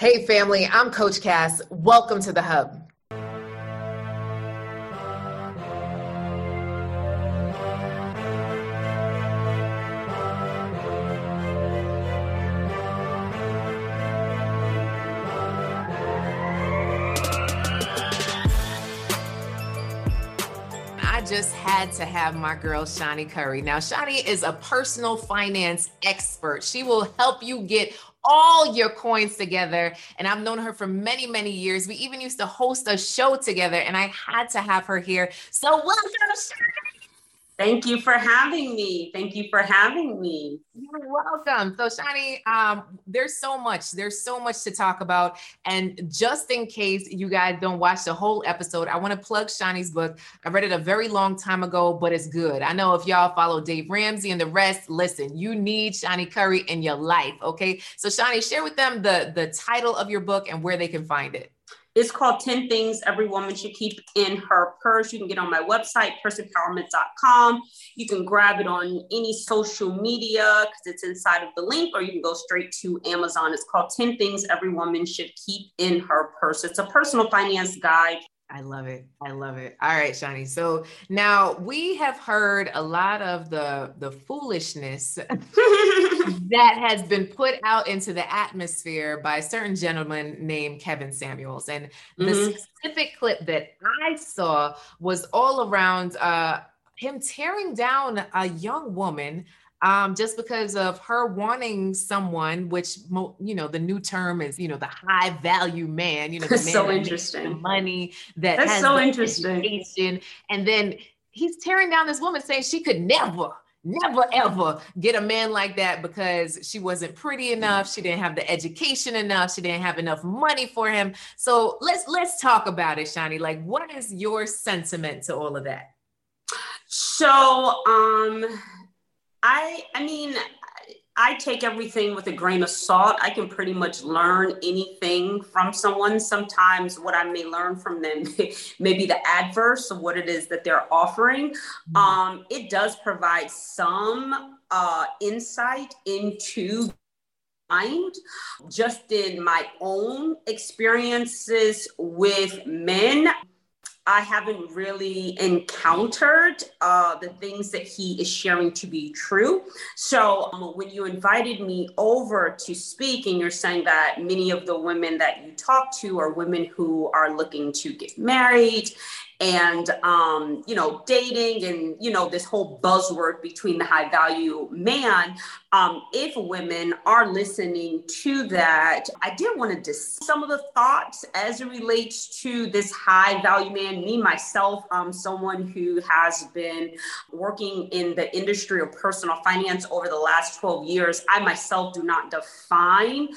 Hey, family, I'm Coach Cass. Welcome to the Hub. I just had to have my girl Shani Curry. Now, Shani is a personal finance expert. She will help you get all your coins together. And I've known her for many, many years. We even used to host a show together, and I had to have her here. So, welcome, Shani. Thank you for having me. Thank you for having me. You're welcome. So, Shani, um, there's so much. There's so much to talk about. And just in case you guys don't watch the whole episode, I want to plug Shani's book. I read it a very long time ago, but it's good. I know if y'all follow Dave Ramsey and the rest, listen, you need Shani Curry in your life. Okay. So, Shani, share with them the, the title of your book and where they can find it. It's called 10 Things Every Woman Should Keep in Her Purse. You can get on my website, purseempowerment.com. You can grab it on any social media because it's inside of the link, or you can go straight to Amazon. It's called 10 Things Every Woman Should Keep in Her Purse. It's a personal finance guide I love it. I love it. All right, Shani. So now we have heard a lot of the the foolishness that has been put out into the atmosphere by a certain gentleman named Kevin Samuels. And mm-hmm. the specific clip that I saw was all around uh, him tearing down a young woman um, just because of her wanting someone, which you know the new term is you know the high value man. You know, the so interesting money that that's has so interesting. Education. And then he's tearing down this woman, saying she could never, never, ever get a man like that because she wasn't pretty enough. She didn't have the education enough. She didn't have enough money for him. So let's let's talk about it, Shani. Like, what is your sentiment to all of that? So, um I I mean I take everything with a grain of salt. I can pretty much learn anything from someone. Sometimes what I may learn from them may be the adverse of what it is that they're offering. Mm-hmm. Um, it does provide some uh, insight into mind just in my own experiences with men I haven't really encountered uh, the things that he is sharing to be true. So um, when you invited me over to speak, and you're saying that many of the women that you talk to are women who are looking to get married and um, you know dating and you know this whole buzzword between the high value man um, if women are listening to that i did want to discuss some of the thoughts as it relates to this high value man me myself um, someone who has been working in the industry of personal finance over the last 12 years i myself do not define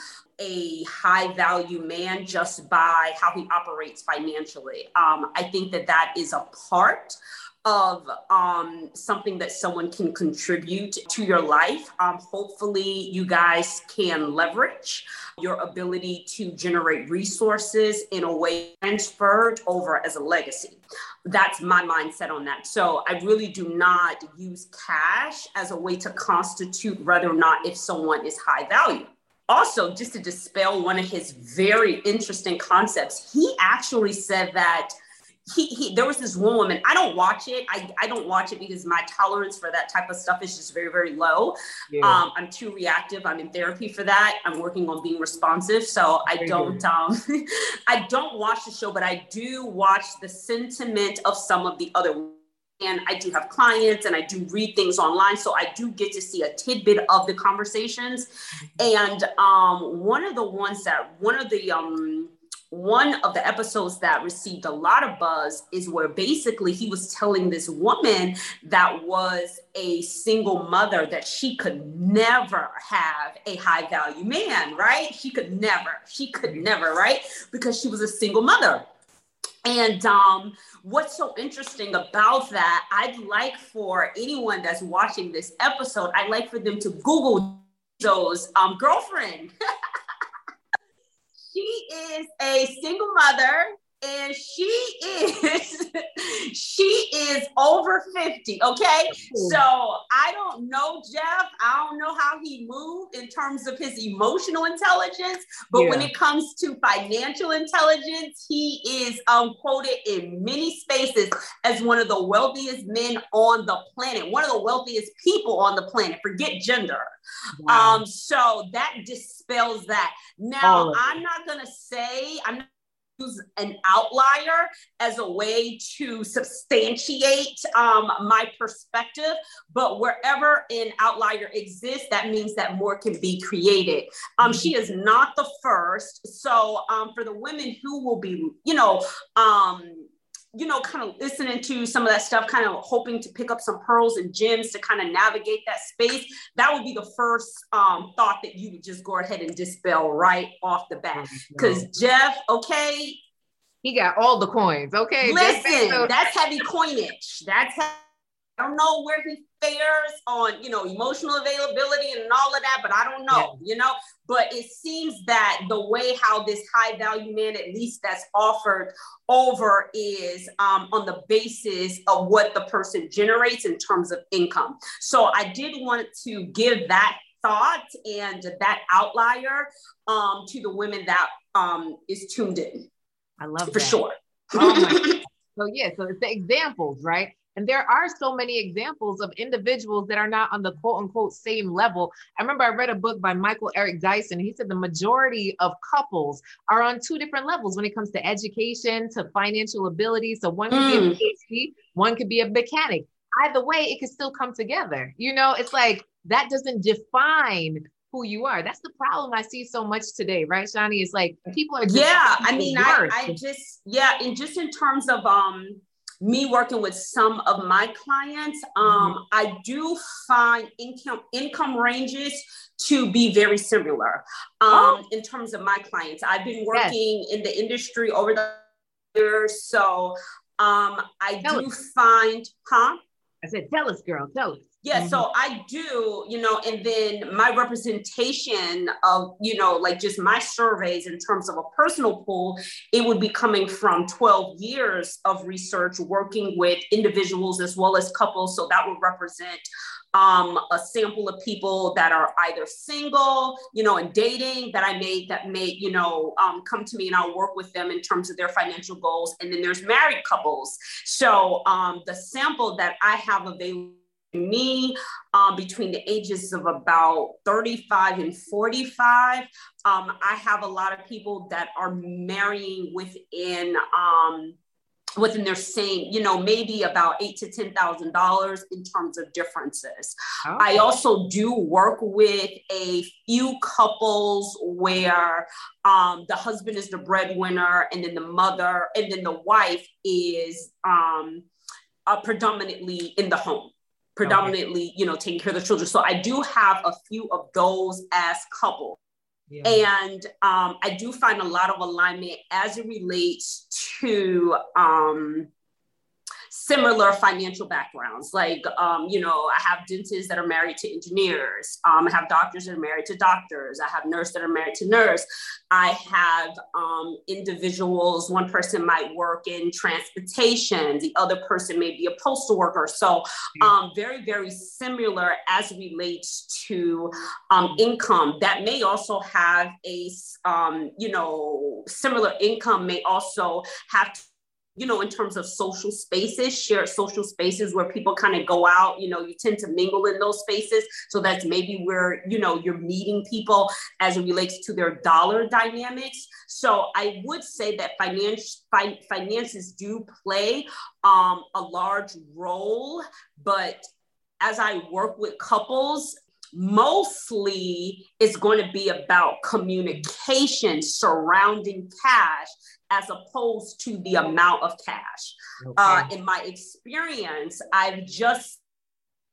a high value man just by how he operates financially. Um, I think that that is a part of um, something that someone can contribute to your life. Um, hopefully, you guys can leverage your ability to generate resources in a way transferred over as a legacy. That's my mindset on that. So, I really do not use cash as a way to constitute whether or not if someone is high value also just to dispel one of his very interesting concepts he actually said that he, he there was this one woman i don't watch it I, I don't watch it because my tolerance for that type of stuff is just very very low yeah. um, i'm too reactive i'm in therapy for that i'm working on being responsive so i don't um, i don't watch the show but i do watch the sentiment of some of the other and I do have clients and I do read things online. So I do get to see a tidbit of the conversations. And um, one of the ones that, one of the, um, one of the episodes that received a lot of buzz is where basically he was telling this woman that was a single mother that she could never have a high value man, right? She could never, she could never, right? Because she was a single mother. And um, what's so interesting about that, I'd like for anyone that's watching this episode, I'd like for them to Google those um, girlfriend. she is a single mother and she is she is over 50 okay? So i don't know jeff i don't know how he moved in terms of his emotional intelligence but yeah. when it comes to financial intelligence he is um, quoted in many spaces as one of the wealthiest men on the planet one of the wealthiest people on the planet forget gender. Wow. um so that dispels that. Now i'm not gonna say i'm not use an outlier as a way to substantiate um, my perspective. But wherever an outlier exists, that means that more can be created. Um, she is not the first. So um, for the women who will be, you know, um, you know, kind of listening to some of that stuff, kind of hoping to pick up some pearls and gems to kind of navigate that space, that would be the first um, thought that you would just go ahead and dispel right off the bat. Because Jeff, okay. He got all the coins. Okay. Listen, that's heavy coinage. That's heavy I don't know where he fares on, you know, emotional availability and all of that, but I don't know, yeah. you know. But it seems that the way how this high value man, at least that's offered over, is um, on the basis of what the person generates in terms of income. So I did want to give that thought and that outlier um, to the women that um, is tuned in. I love for that. sure. Oh so yeah, so it's the examples, right? And there are so many examples of individuals that are not on the quote unquote same level. I remember I read a book by Michael Eric Dyson. He said the majority of couples are on two different levels when it comes to education, to financial ability. So one could mm. be a mm. PhD, one could be a mechanic. Either way, it can still come together. You know, it's like that doesn't define who you are. That's the problem I see so much today, right, Shani? It's like people are yeah. I mean, I, I just yeah, and just in terms of um me working with some of my clients, um, mm-hmm. I do find income income ranges to be very similar um, oh. in terms of my clients. I've been working yes. in the industry over the years, so um, I tell do us. find, huh? I said, tell us, girl, tell us. Yeah, mm-hmm. so I do, you know, and then my representation of, you know, like just my surveys in terms of a personal pool, it would be coming from 12 years of research working with individuals as well as couples. So that would represent um, a sample of people that are either single, you know, and dating that I made that may, you know, um, come to me and I'll work with them in terms of their financial goals. And then there's married couples. So um, the sample that I have available me um, between the ages of about 35 and 45 um, i have a lot of people that are marrying within um, within their same you know maybe about eight to ten thousand dollars in terms of differences. Oh. i also do work with a few couples where um, the husband is the breadwinner and then the mother and then the wife is um, uh, predominantly in the home predominantly, okay. you know, taking care of the children. So I do have a few of those as couples. Yeah. And um, I do find a lot of alignment as it relates to um, similar financial backgrounds. Like, um, you know, I have dentists that are married to engineers. Um, I have doctors that are married to doctors. I have nurses that are married to nurse. I have um, individuals, one person might work in transportation, the other person may be a postal worker. So hmm. um, very, very similar as relates to um, income. That may also have a, um, you know, similar income may also have to you know, in terms of social spaces, shared social spaces where people kind of go out, you know, you tend to mingle in those spaces. So that's maybe where, you know, you're meeting people as it relates to their dollar dynamics. So I would say that finance, fi- finances do play um, a large role, but as I work with couples, mostly it's going to be about communication surrounding cash as opposed to the amount of cash. Okay. Uh, in my experience, I've just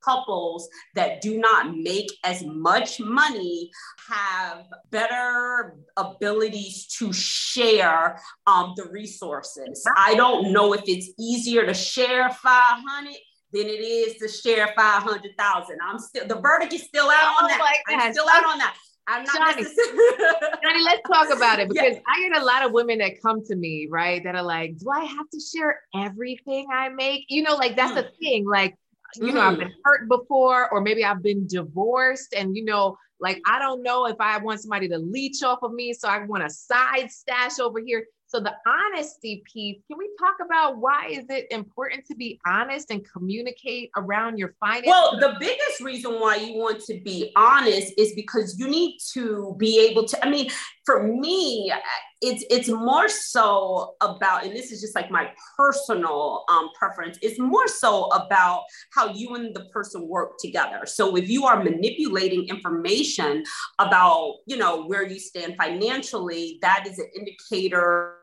couples that do not make as much money have better abilities to share um, the resources. I don't know if it's easier to share 500 than it is to share 500,000. I'm still, the verdict is still out oh on that. I'm still out on that. I'm not Johnny, Johnny, let's talk about it because yeah. I get a lot of women that come to me, right? That are like, do I have to share everything I make? You know, like that's mm. a thing. Like, you mm. know, I've mm-hmm. been hurt before, or maybe I've been divorced, and you know, like I don't know if I want somebody to leech off of me, so I want a side stash over here. So the honesty piece, can we talk about why is it important to be honest and communicate around your finances? Well, the biggest reason why you want to be honest is because you need to be able to I mean, for me, it's it's more so about and this is just like my personal um, preference it's more so about how you and the person work together so if you are manipulating information about you know where you stand financially that is an indicator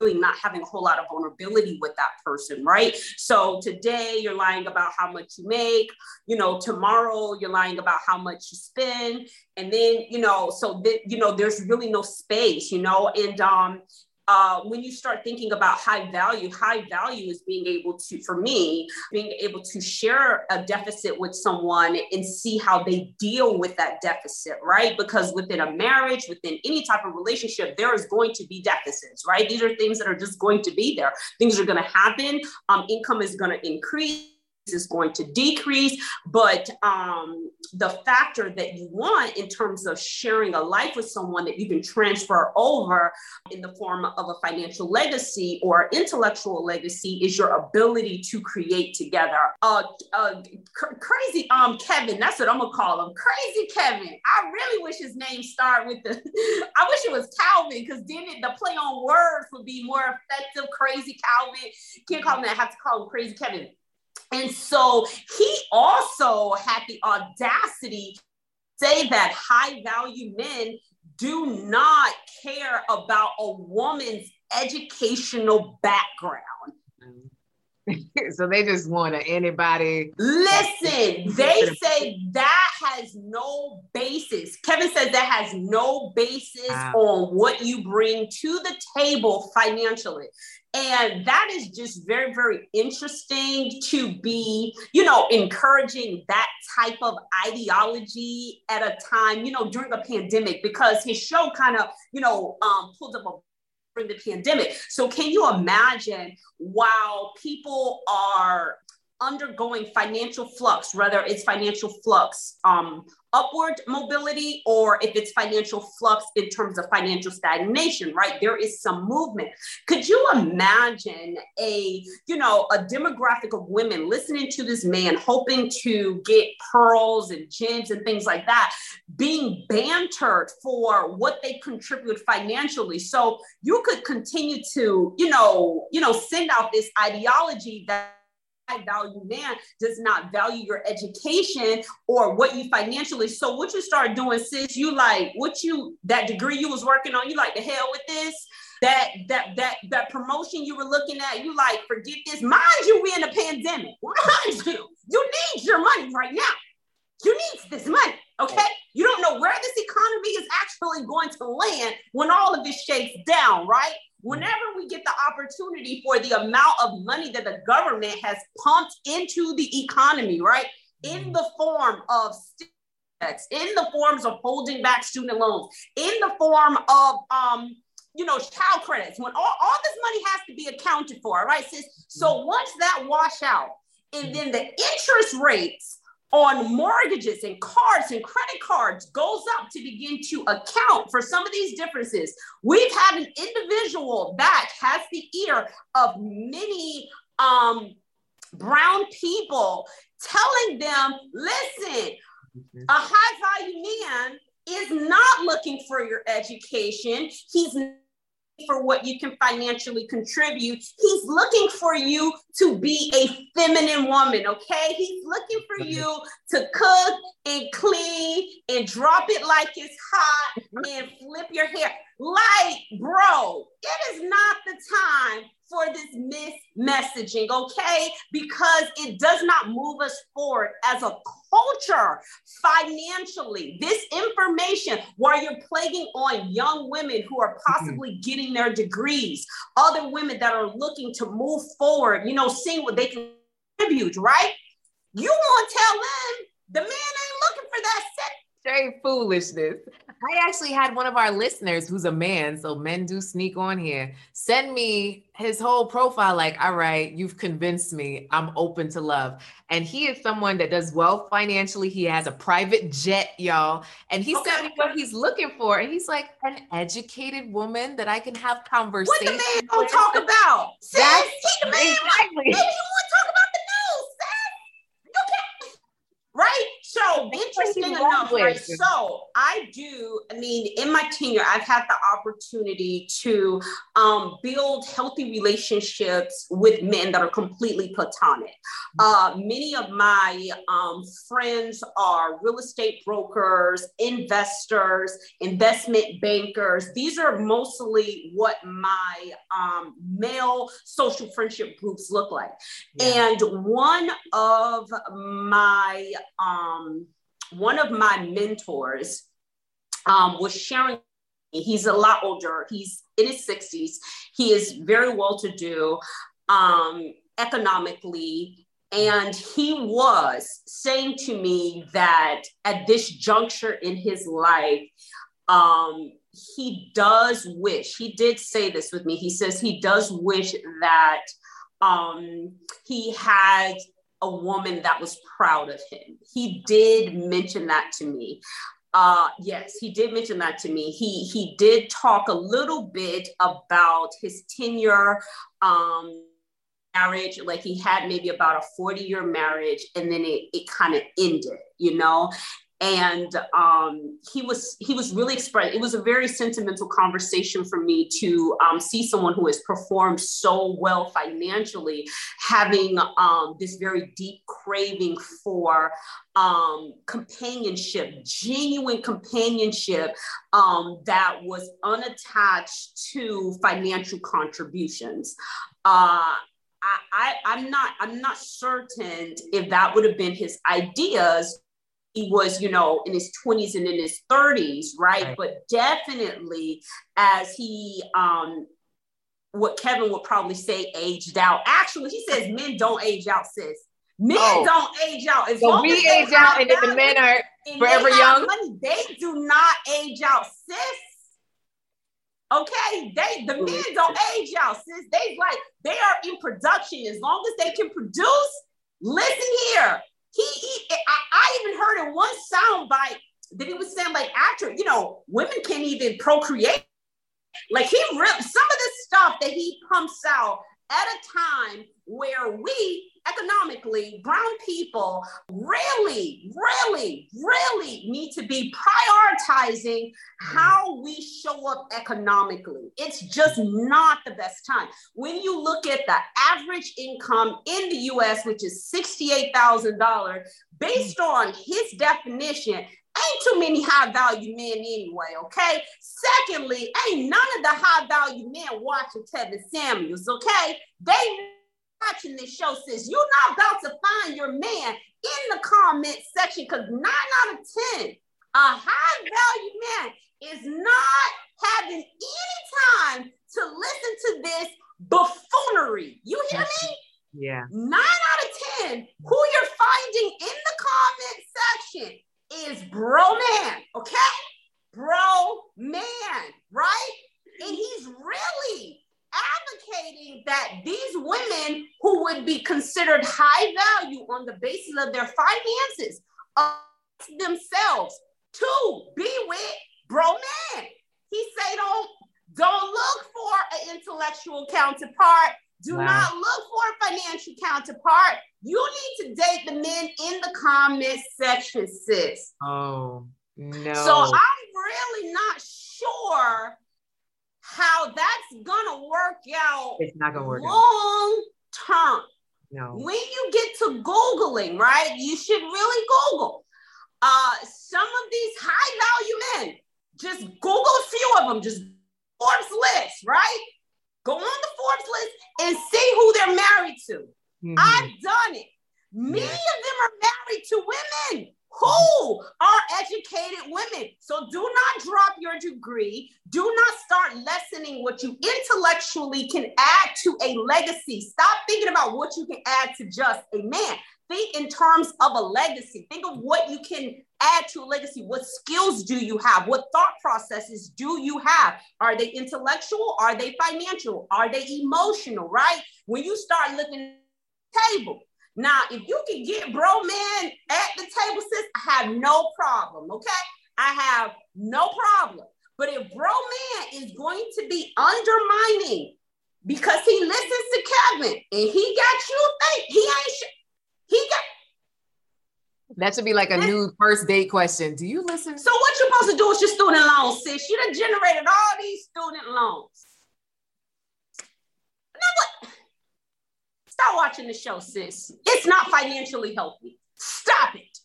really not having a whole lot of vulnerability with that person, right? So today you're lying about how much you make, you know, tomorrow you're lying about how much you spend. And then, you know, so that, you know, there's really no space, you know, and um, uh, when you start thinking about high value, high value is being able to, for me, being able to share a deficit with someone and see how they deal with that deficit, right? Because within a marriage, within any type of relationship, there is going to be deficits, right? These are things that are just going to be there. Things are going to happen. Um, income is going to increase is going to decrease. But um, the factor that you want in terms of sharing a life with someone that you can transfer over in the form of a financial legacy or intellectual legacy is your ability to create together. Uh, uh, cr- crazy um Kevin, that's what I'm gonna call him. Crazy Kevin. I really wish his name started with the. I wish it was Calvin because then it, the play on words would be more effective. Crazy Calvin. Can't call him that. I have to call him Crazy Kevin and so he also had the audacity to say that high value men do not care about a woman's educational background. so they just want to anybody. Listen, they say that has no basis. Kevin says that has no basis wow. on what you bring to the table financially. And that is just very, very interesting to be, you know, encouraging that type of ideology at a time, you know, during a pandemic, because his show kind of, you know, um, pulled up a during the pandemic. So can you imagine while people are undergoing financial flux, whether it's financial flux um, upward mobility or if it's financial flux in terms of financial stagnation, right? There is some movement. Could you imagine a, you know, a demographic of women listening to this man, hoping to get pearls and gems and things like that, being bantered for what they contribute financially? So you could continue to, you know, you know, send out this ideology that value man does not value your education or what you financially. So what you start doing, sis, you like what you that degree you was working on, you like the hell with this. That that that that promotion you were looking at, you like forget this. Mind you, we in a pandemic. Mind you, you need your money right now. You need this money. Okay. You don't know where this economy is actually going to land when all of this shakes down, right? Whenever we get the opportunity for the amount of money that the government has pumped into the economy, right? In mm-hmm. the form of in the forms of holding back student loans, in the form of um, you know, child credits, when all, all this money has to be accounted for, right, sis? So mm-hmm. once that wash out, and then the interest rates on mortgages and cards and credit cards goes up to begin to account for some of these differences. We've had an individual that has the ear of many um, brown people telling them, listen, a high value man is not looking for your education. He's for what you can financially contribute. He's looking for you to be a feminine woman, okay? He's looking for you to cook and clean and drop it like it's hot and flip your hair. Like, bro, it is not the time for this mis-messaging, okay? Because it does not move us forward as a culture financially. This information, while you're plaguing on young women who are mm-hmm. possibly mm-hmm. getting their degrees, other women that are looking to move forward, you know, seeing what they can contribute, right? You want to tell them the man ain't looking for that set straight foolishness. I actually had one of our listeners who's a man, so men do sneak on here, send me his whole profile like, all right, you've convinced me. I'm open to love. And he is someone that does well financially. He has a private jet, y'all. And he okay. sent me what he's looking for. And he's like, an educated woman that I can have conversations. What the man gonna talk about? That's he the man. Exactly. Maybe you want to talk about the news, sis. Okay. Right? So interesting enough, right? So I do, I mean, in my tenure, I've had the opportunity to um, build healthy relationships with men that are completely platonic. Uh, many of my um, friends are real estate brokers, investors, investment bankers. These are mostly what my um, male social friendship groups look like. Yeah. And one of my um, um, one of my mentors um, was sharing. He's a lot older. He's in his 60s. He is very well to do um, economically. And he was saying to me that at this juncture in his life, um, he does wish, he did say this with me. He says he does wish that um, he had a woman that was proud of him. He did mention that to me. Uh, yes, he did mention that to me. He he did talk a little bit about his tenure, um, marriage. Like he had maybe about a 40 year marriage and then it, it kind of ended, you know? And um, he was he was really expressed. It was a very sentimental conversation for me to um, see someone who has performed so well financially, having um, this very deep craving for um, companionship, genuine companionship um, that was unattached to financial contributions. Uh, I, I, am not I'm not certain if that would have been his ideas he was, you know, in his 20s and in his 30s, right? right. But definitely as he um what Kevin would probably say aged out. Actually, he says men don't age out, sis. Men oh. don't age out. As so we age out and then the men are forever young. Money, they do not age out, sis. Okay, they the men don't age out, sis. They like they are in production as long as they can produce. Listen here, he, he I, I even heard in one sound bite that he was saying like after, you know, women can't even procreate. Like he ripped some of the stuff that he pumps out at a time where we economically, brown people really, really, really need to be prioritizing how we show up economically. It's just not the best time. When you look at the average income in the US, which is $68,000, based on his definition, ain't too many high value men anyway, okay? Secondly, ain't none of the high value men watching Kevin Samuels, okay? They watching this show sis, you're not about to find your man in the comment section because nine out of 10, a high value man is not having any time to listen to this buffoonery. You hear me? Yeah. Nine out of 10, who you're finding in the comment section is bro man, okay? Bro man, right? And he's really advocating that these women who would be considered high value on the basis of their finances themselves to be with bro man. He say don't don't look for an intellectual counterpart. Do wow. not look for a financial counterpart. You need to date the men in the comment section, sis. Oh no. So I'm really not sure how that's gonna work out. It's not gonna work long term. No. When you get to Googling, right, you should really Google. Uh, some of these high value men, just Google a few of them, just Forbes list, right? Go on the Forbes list and see who they're married to. Mm-hmm. I've done it. Many yeah. of them are married to women who are educated women. So do not drop your degree. Do not start lessening what you intellectually can add to a legacy. Stop thinking about what you can add to just a man. think in terms of a legacy. Think of what you can add to a legacy. What skills do you have? What thought processes do you have? Are they intellectual? Are they financial? Are they emotional? Right? When you start looking at the table. Now, if you can get bro man at the table, sis, I have no problem. Okay. I have no problem. But if bro man is going to be undermining because he listens to Kevin and he got you think he ain't sh- he got that should be like a new first date question. Do you listen? So what you supposed to do with your student loans, sis? You done generated all these student loans. Now what? Stop watching the show, sis. It's not financially healthy. Stop it.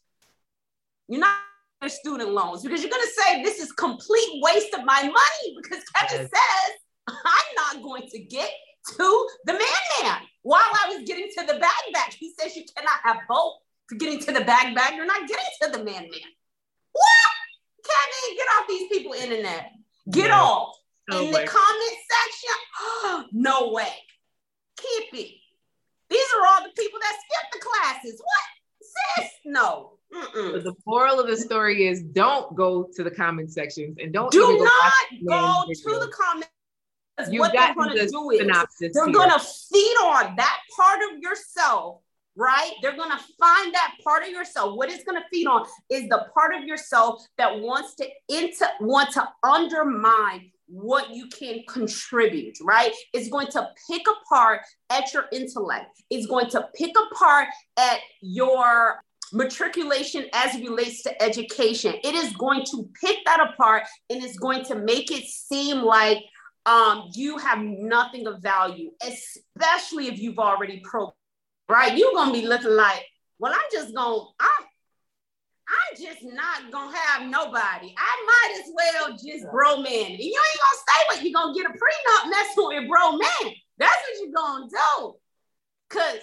You're not your student loans because you're gonna say this is complete waste of my money because Kevin yes. says I'm not going to get to the man man. While I was getting to the bag bag, he says you cannot have both. For getting to the bag bag, you're not getting to the man man. What? Kevin, get off these people internet. Get off. No In way. the comment section, no way. Keep it. These are all the people that skip the classes. What? Sis, no. The moral of the story is don't go to the comment sections and don't do not go to the comment you what they're going to do is they're going to feed on that part of yourself right? They're going to find that part of yourself. What it's going to feed on is the part of yourself that wants to into want to undermine what you can contribute, right? It's going to pick apart at your intellect. It's going to pick apart at your matriculation as it relates to education. It is going to pick that apart and it's going to make it seem like um, you have nothing of value, especially if you've already pro, right? You're gonna be looking like, well, I'm just I'm, I'm just not gonna have nobody. I might as well just bro man. And you ain't gonna stay with, you're gonna get a prenup messing with bro man. That's what you're gonna do. Cause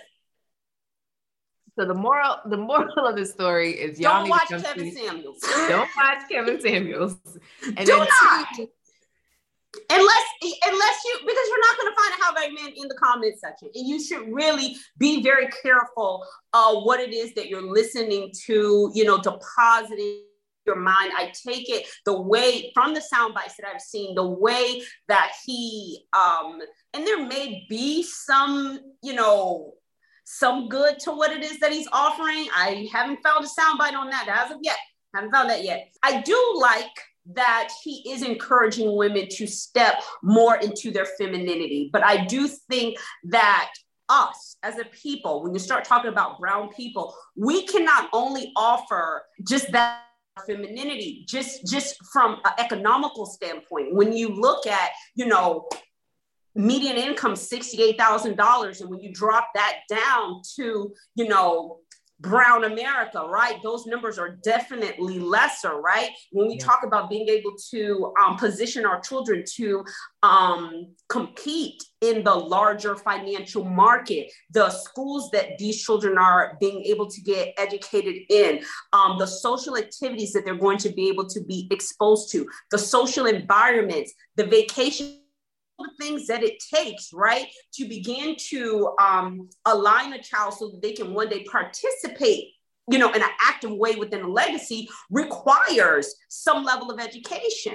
so the moral, the moral of the story is y'all don't watch Kevin Samuels. Don't watch Kevin Samuels. And Do not. Two, unless unless you because you're not going to find a how very man in the comment section and you should really be very careful uh what it is that you're listening to you know depositing your mind. I take it the way from the sound bites that i've seen the way that he um and there may be some you know some good to what it is that he's offering. I haven't found a soundbite on that as of yet. Haven't found that yet. I do like that he is encouraging women to step more into their femininity. But I do think that us as a people, when you start talking about brown people, we can not only offer just that femininity just just from an economical standpoint when you look at you know median income $68000 and when you drop that down to you know brown America, right? Those numbers are definitely lesser, right? When we yeah. talk about being able to um, position our children to um, compete in the larger financial market, the schools that these children are being able to get educated in, um, the social activities that they're going to be able to be exposed to, the social environments, the vacation the things that it takes, right, to begin to um, align a child so that they can one day participate you know, in an active way within a legacy requires some level of education.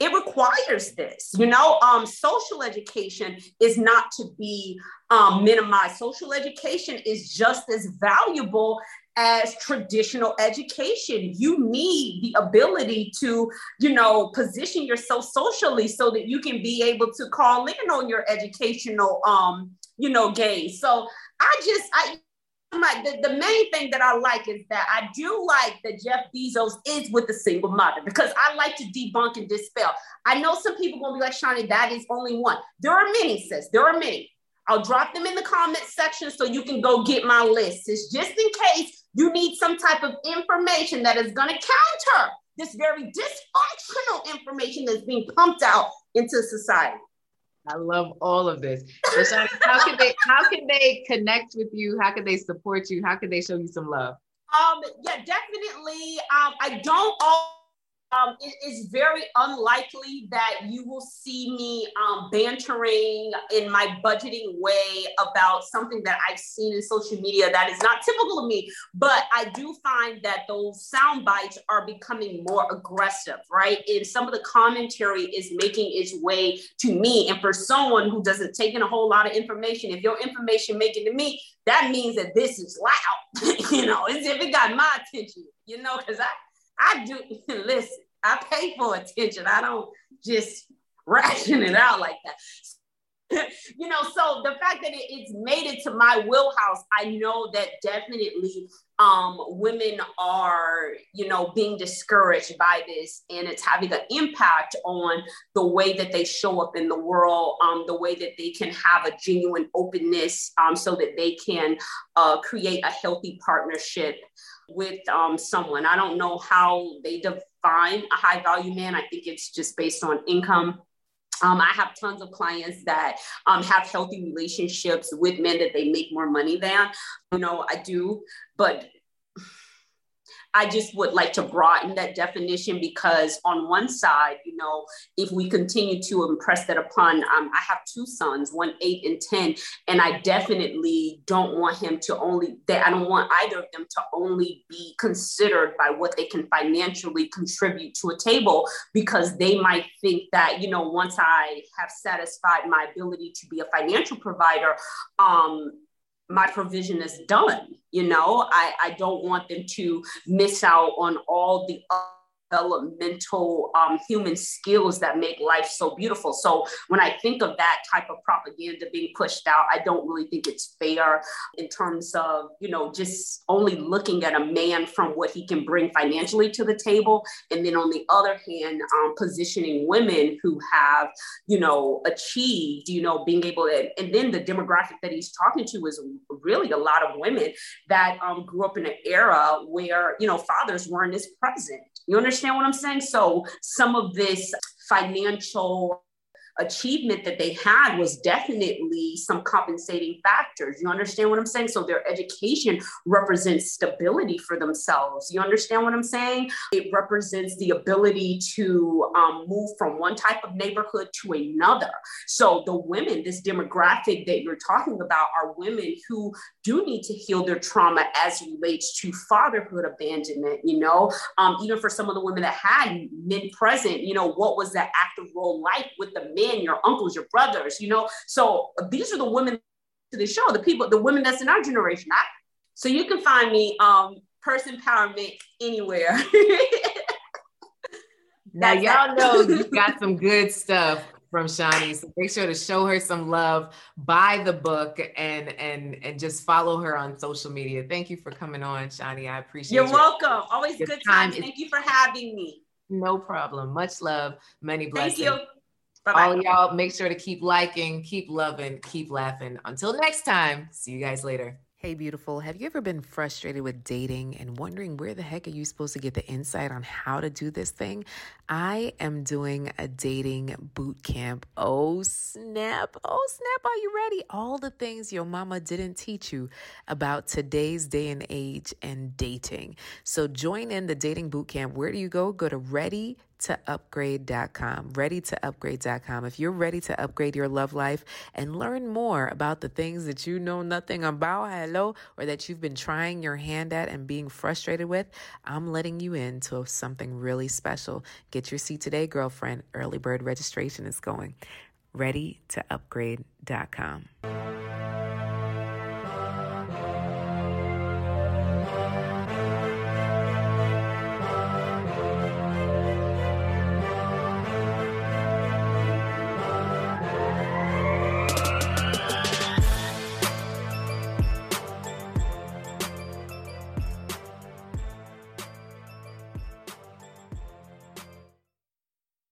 It requires this, you know. Um, social education is not to be um, minimized. Social education is just as valuable as traditional education. You need the ability to, you know, position yourself socially so that you can be able to call in on your educational, um, you know, gains. So I just, I, the, the main thing that I like is that I do like that Jeff Bezos is with a single mother because I like to debunk and dispel. I know some people gonna be like, Shani, that is only one. There are many, sis. There are many. I'll drop them in the comment section so you can go get my list. It's just in case you need some type of information that is going to counter this very dysfunctional information that's being pumped out into society. I love all of this. So how can they how can they connect with you? How can they support you? How can they show you some love? Um, yeah, definitely. Um, I don't all um, it is very unlikely that you will see me um, bantering in my budgeting way about something that I've seen in social media that is not typical of me. But I do find that those sound bites are becoming more aggressive, right? And some of the commentary is making its way to me. And for someone who doesn't take in a whole lot of information, if your information making to me, that means that this is loud. you know, it's if it got my attention, you know, because I I do listen, I pay for attention. I don't just ration it out like that. you know, so the fact that it, it's made it to my wheelhouse, I know that definitely um, women are, you know, being discouraged by this, and it's having an impact on the way that they show up in the world, um, the way that they can have a genuine openness, um, so that they can uh, create a healthy partnership with um, someone. I don't know how they define a high value man. I think it's just based on income. Um, I have tons of clients that um, have healthy relationships with men that they make more money than. You know, I do, but I just would like to broaden that definition because, on one side, you know, if we continue to impress that upon, um, I have two sons, one eight and 10, and I definitely don't want him to only, that I don't want either of them to only be considered by what they can financially contribute to a table because they might think that, you know, once I have satisfied my ability to be a financial provider, um, my provision is done. You know, I, I don't want them to miss out on all the developmental um, human skills that make life so beautiful. So when I think of that type of propaganda being pushed out, I don't really think it's fair in terms of, you know, just only looking at a man from what he can bring financially to the table. And then on the other hand, um, positioning women who have, you know, achieved, you know, being able to, and then the demographic that he's talking to is really a lot of women that um, grew up in an era where, you know, fathers weren't as present. You understand what I'm saying? So some of this financial achievement that they had was definitely some compensating factors. You understand what I'm saying? So their education represents stability for themselves. You understand what I'm saying? It represents the ability to um, move from one type of neighborhood to another. So the women, this demographic that you're talking about, are women who do need to heal their trauma as relates to fatherhood abandonment. You know, um, even for some of the women that had men present, you know, what was that active role like with the men? Men, your uncles, your brothers, you know. So these are the women to the show, the people, the women that's in our generation. I, so you can find me um Purse Empowerment anywhere. now y'all know you got some good stuff from Shani. So make sure to show her some love, buy the book, and and and just follow her on social media. Thank you for coming on, Shani. I appreciate. You're welcome. Always good time. Thank you for having me. No problem. Much love. Many blessings. Thank you. Bye-bye. All y'all, make sure to keep liking, keep loving, keep laughing. Until next time, see you guys later. Hey, beautiful. Have you ever been frustrated with dating and wondering where the heck are you supposed to get the insight on how to do this thing? I am doing a dating boot camp. Oh, snap. Oh, snap. Are you ready? All the things your mama didn't teach you about today's day and age and dating. So join in the dating boot camp. Where do you go? Go to ready to upgrade.com. Ready to upgrade.com. If you're ready to upgrade your love life and learn more about the things that you know nothing about, hello, or that you've been trying your hand at and being frustrated with, I'm letting you into something really special. Get your seat today, girlfriend. Early bird registration is going. Ready to upgrade.com.